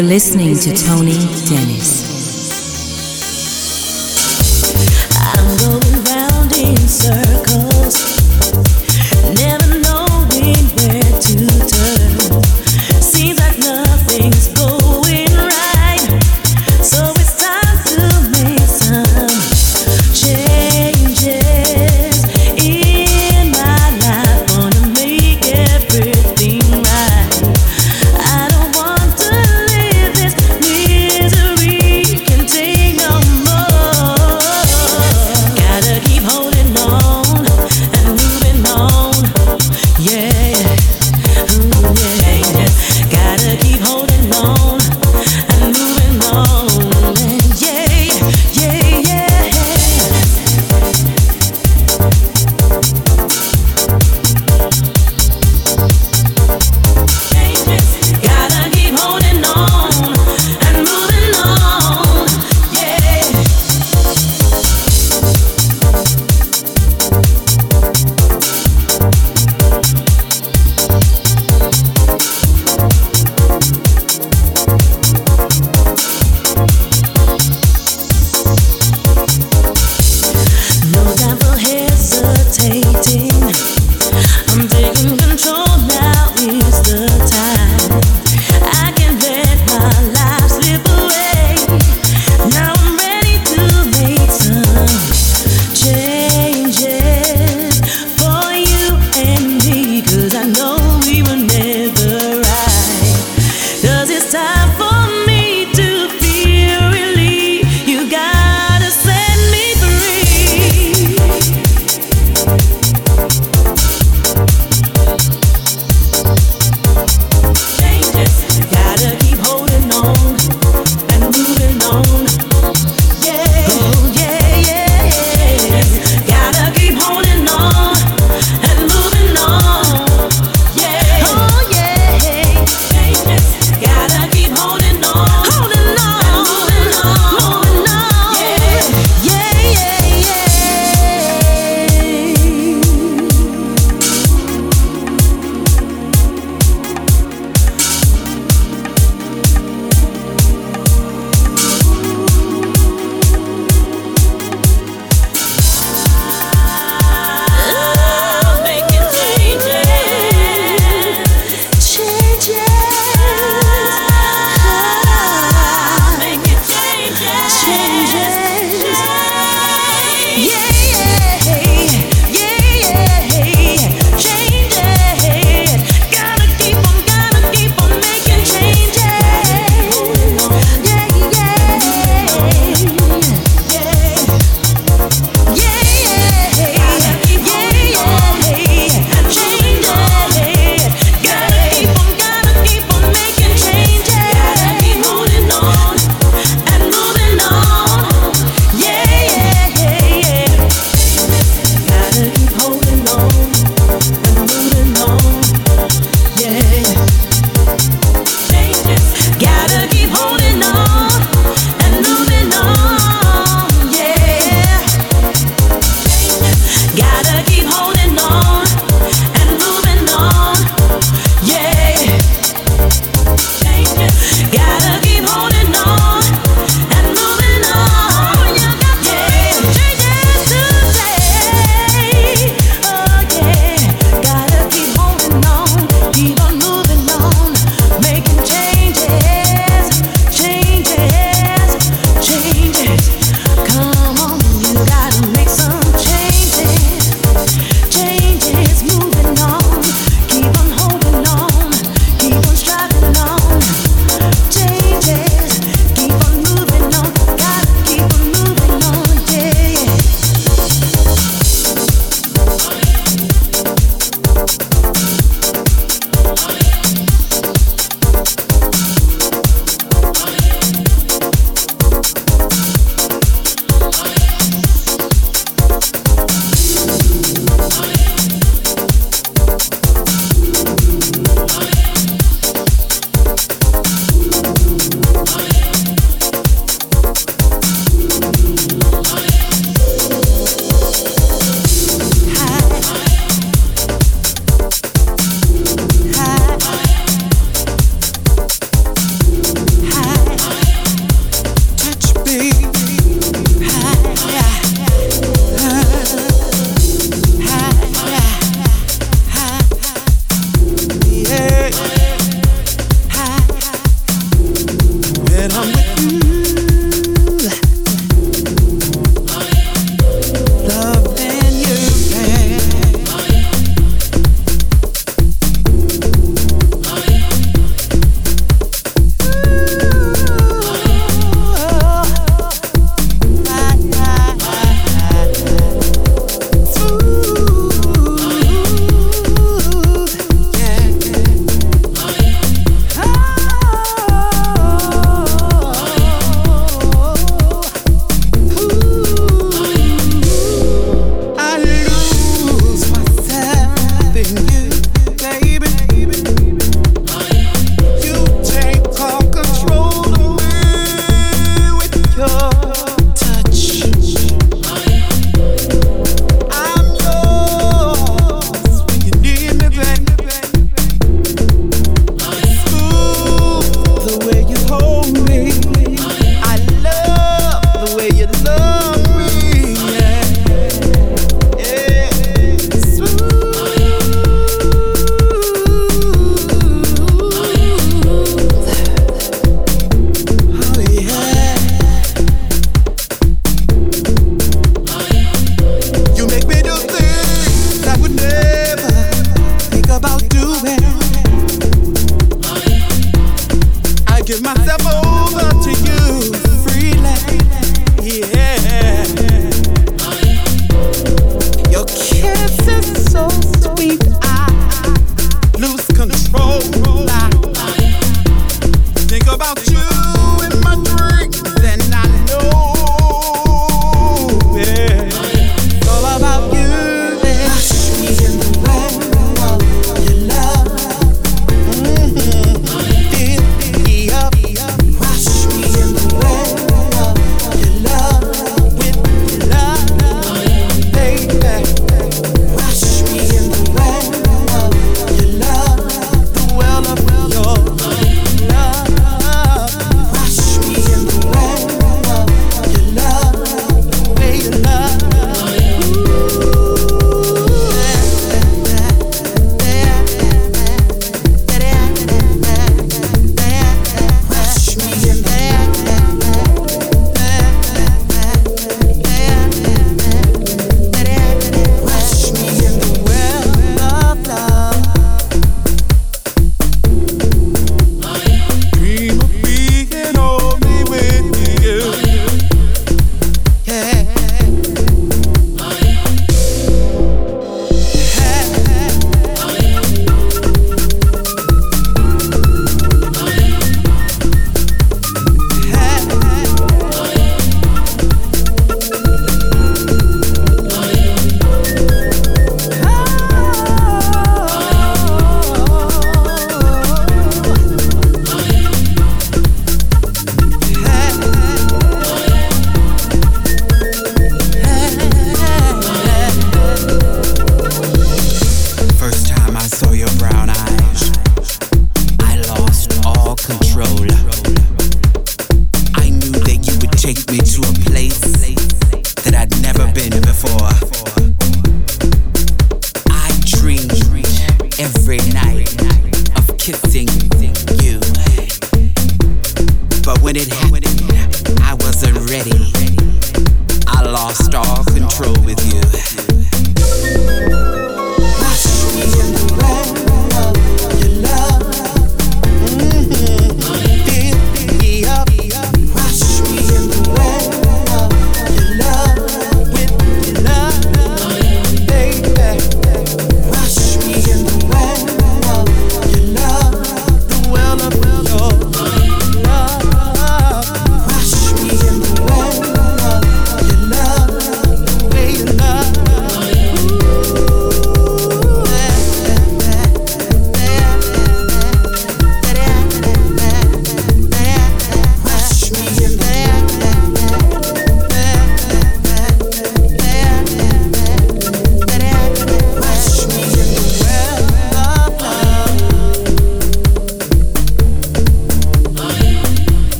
You're listening to Tony Dennis.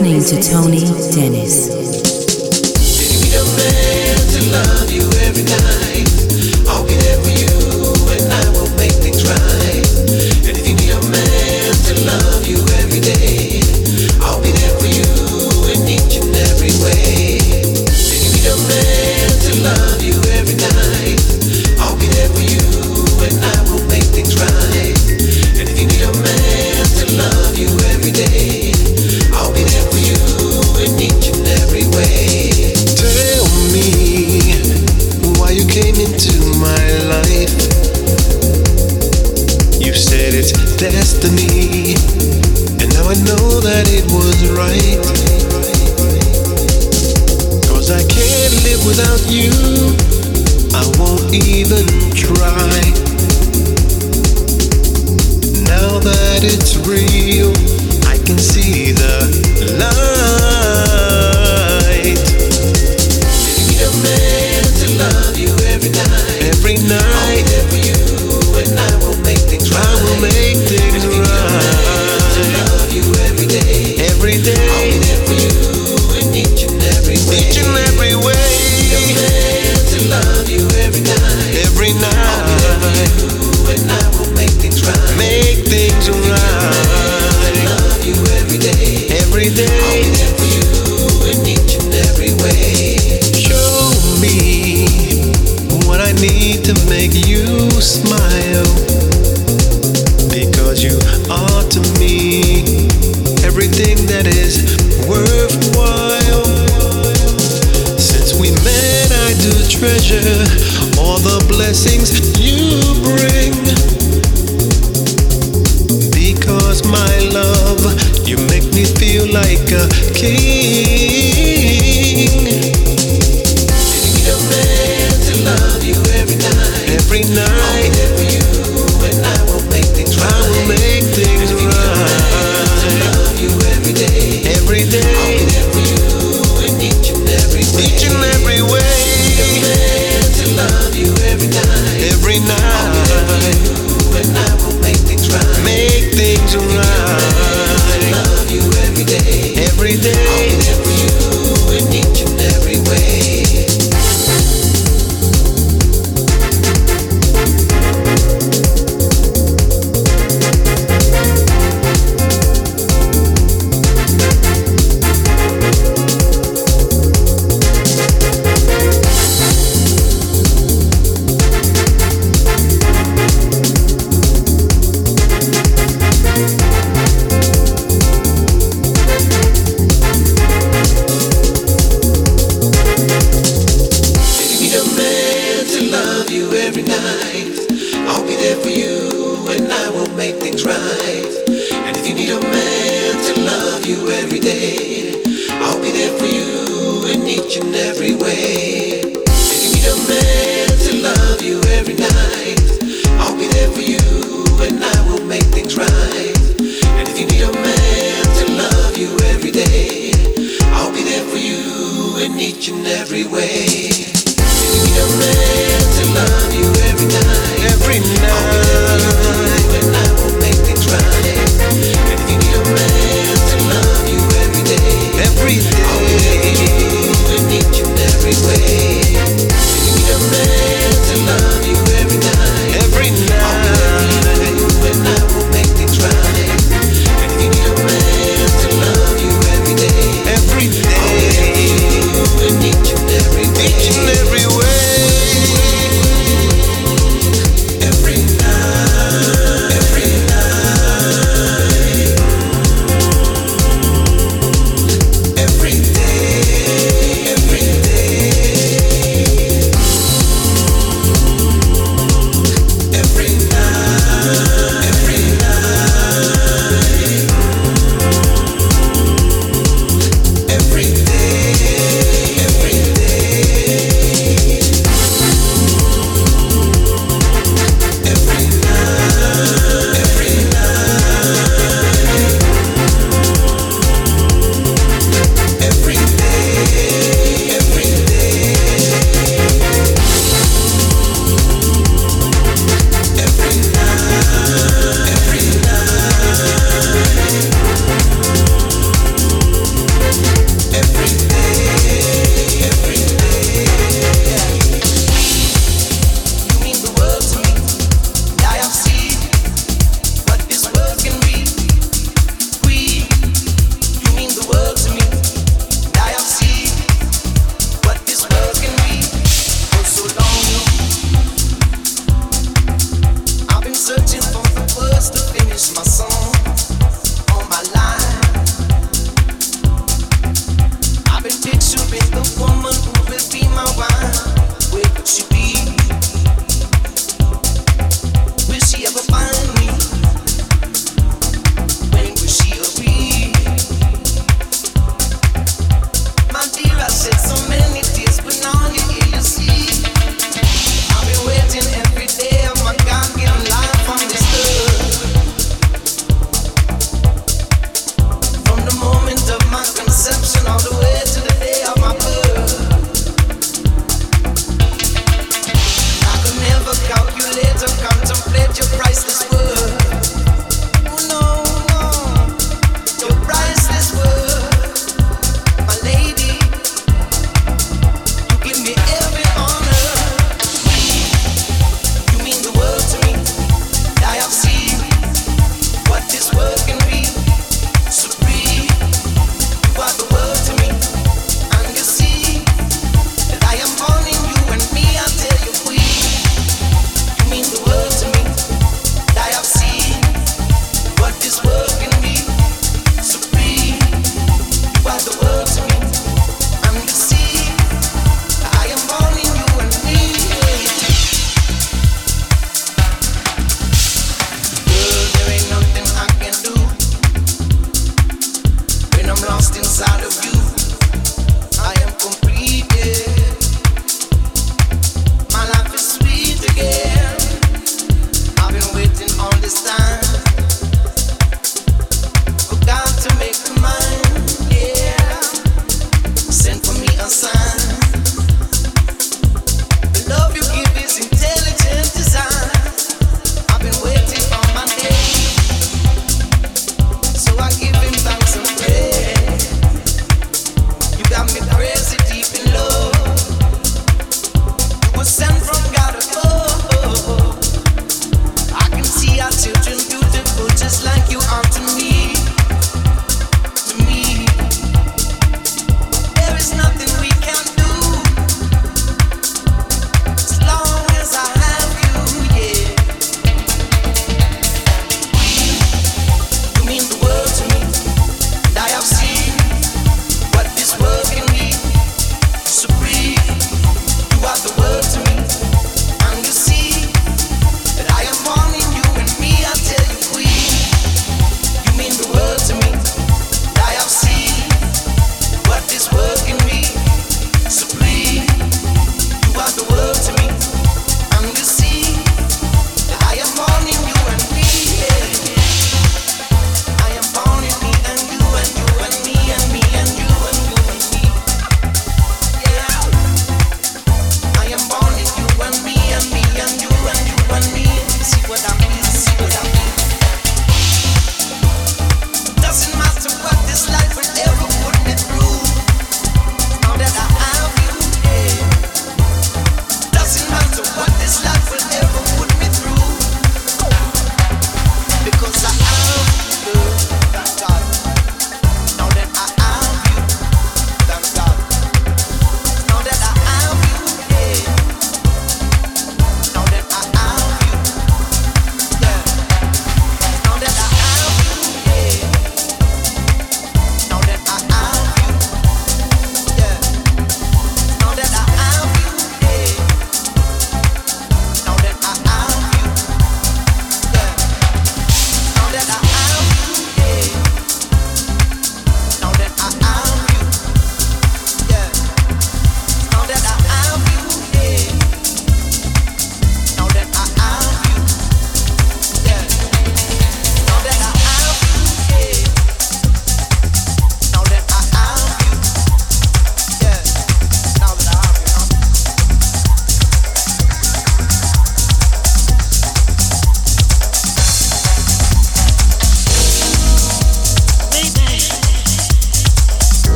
Listening to Tony Dennis.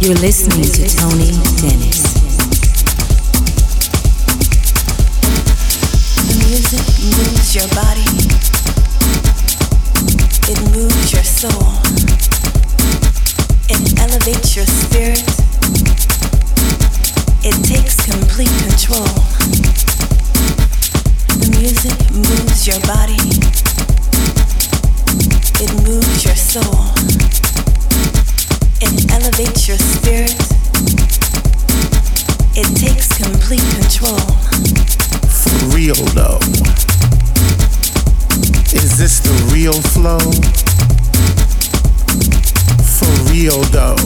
You're listening to Tony Dennis. The music moves your body. It moves your soul. It elevates your spirit. It takes complete control. The music moves your body. It moves your soul. Your spirit. It takes complete control. For real though. Is this the real flow? For real though.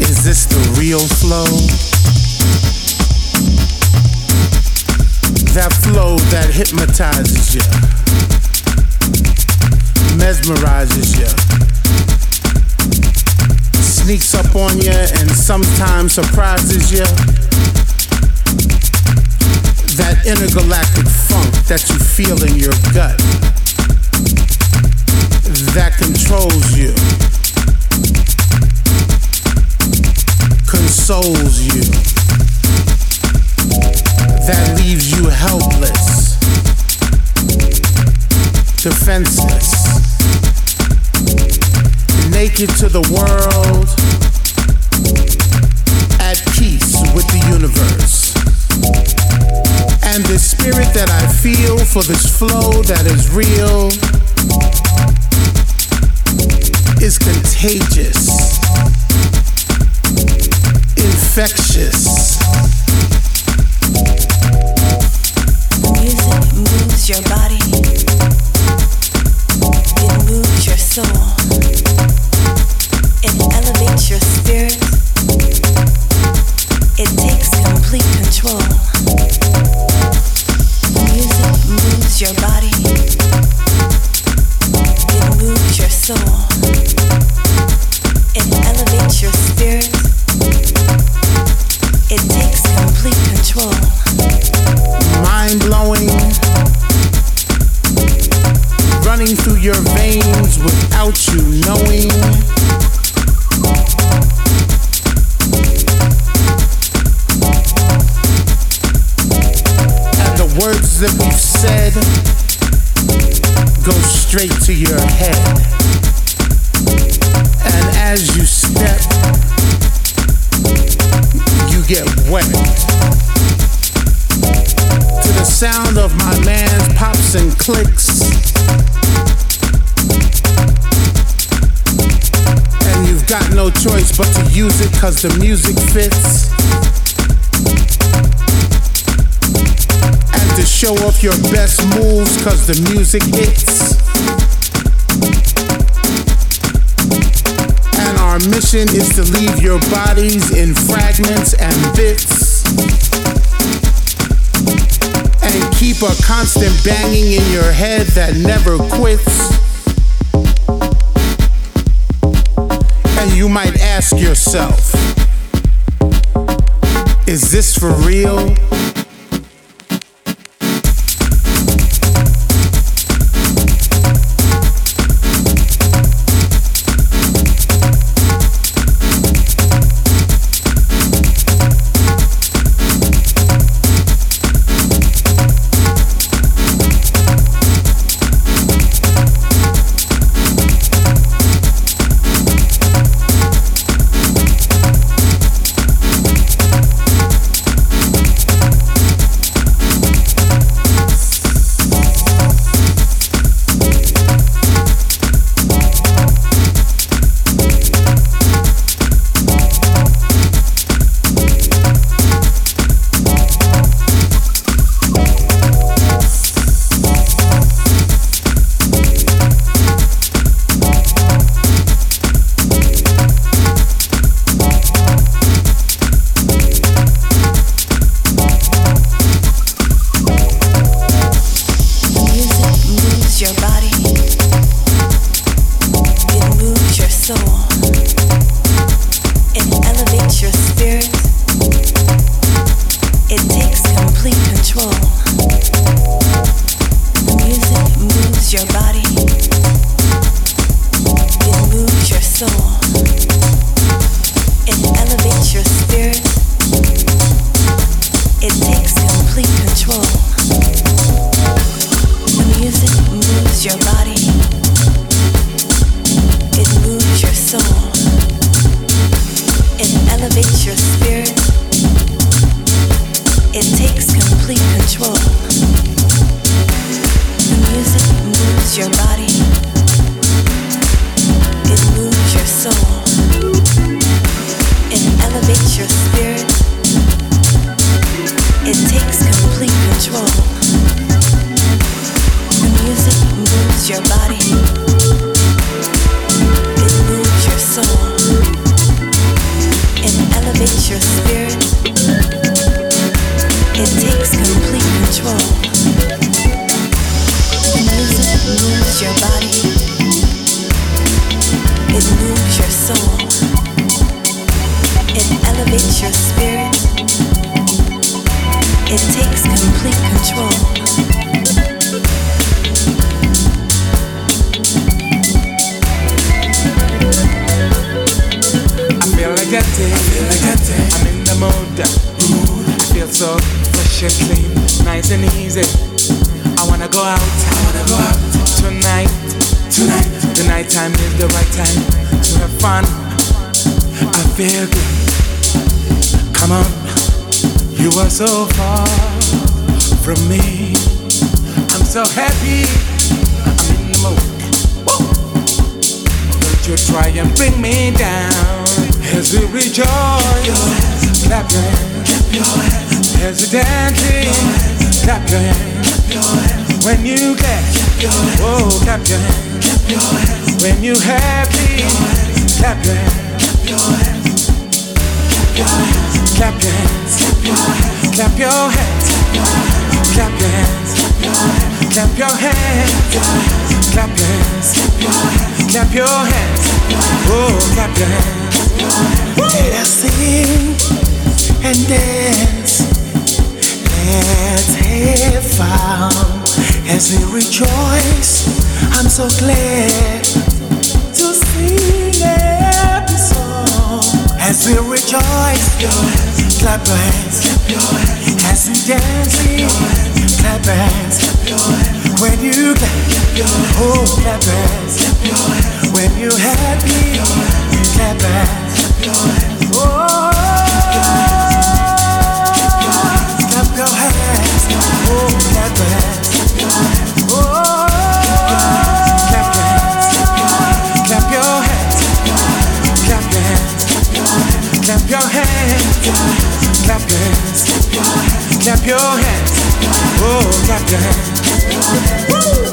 Is this the real flow? That flow that hypnotizes you, mesmerizes you, sneaks up on you and sometimes surprises you that intergalactic funk that you feel in your gut that controls you, consoles you, that leaves you helpless, defenseless, naked to the world, with the universe. And the spirit that I feel for this flow that is real is contagious, infectious. Without you cause the music fits. And to show off your best moves cause the music hits. And our mission is to leave your bodies in fragments and bits and keep a constant banging in your head that never quits. And you might ask yourself, is this for real? Your body. as we rejoice. I'm so glad to sing every song. As we rejoice, clap your hands. As we dance, clap your hands. When you clap, oh clap your hands. When you happy, clap your hands. Oh. hands, clap your hands, clap your hands, clap your hands, oh, clap your hands. Woo!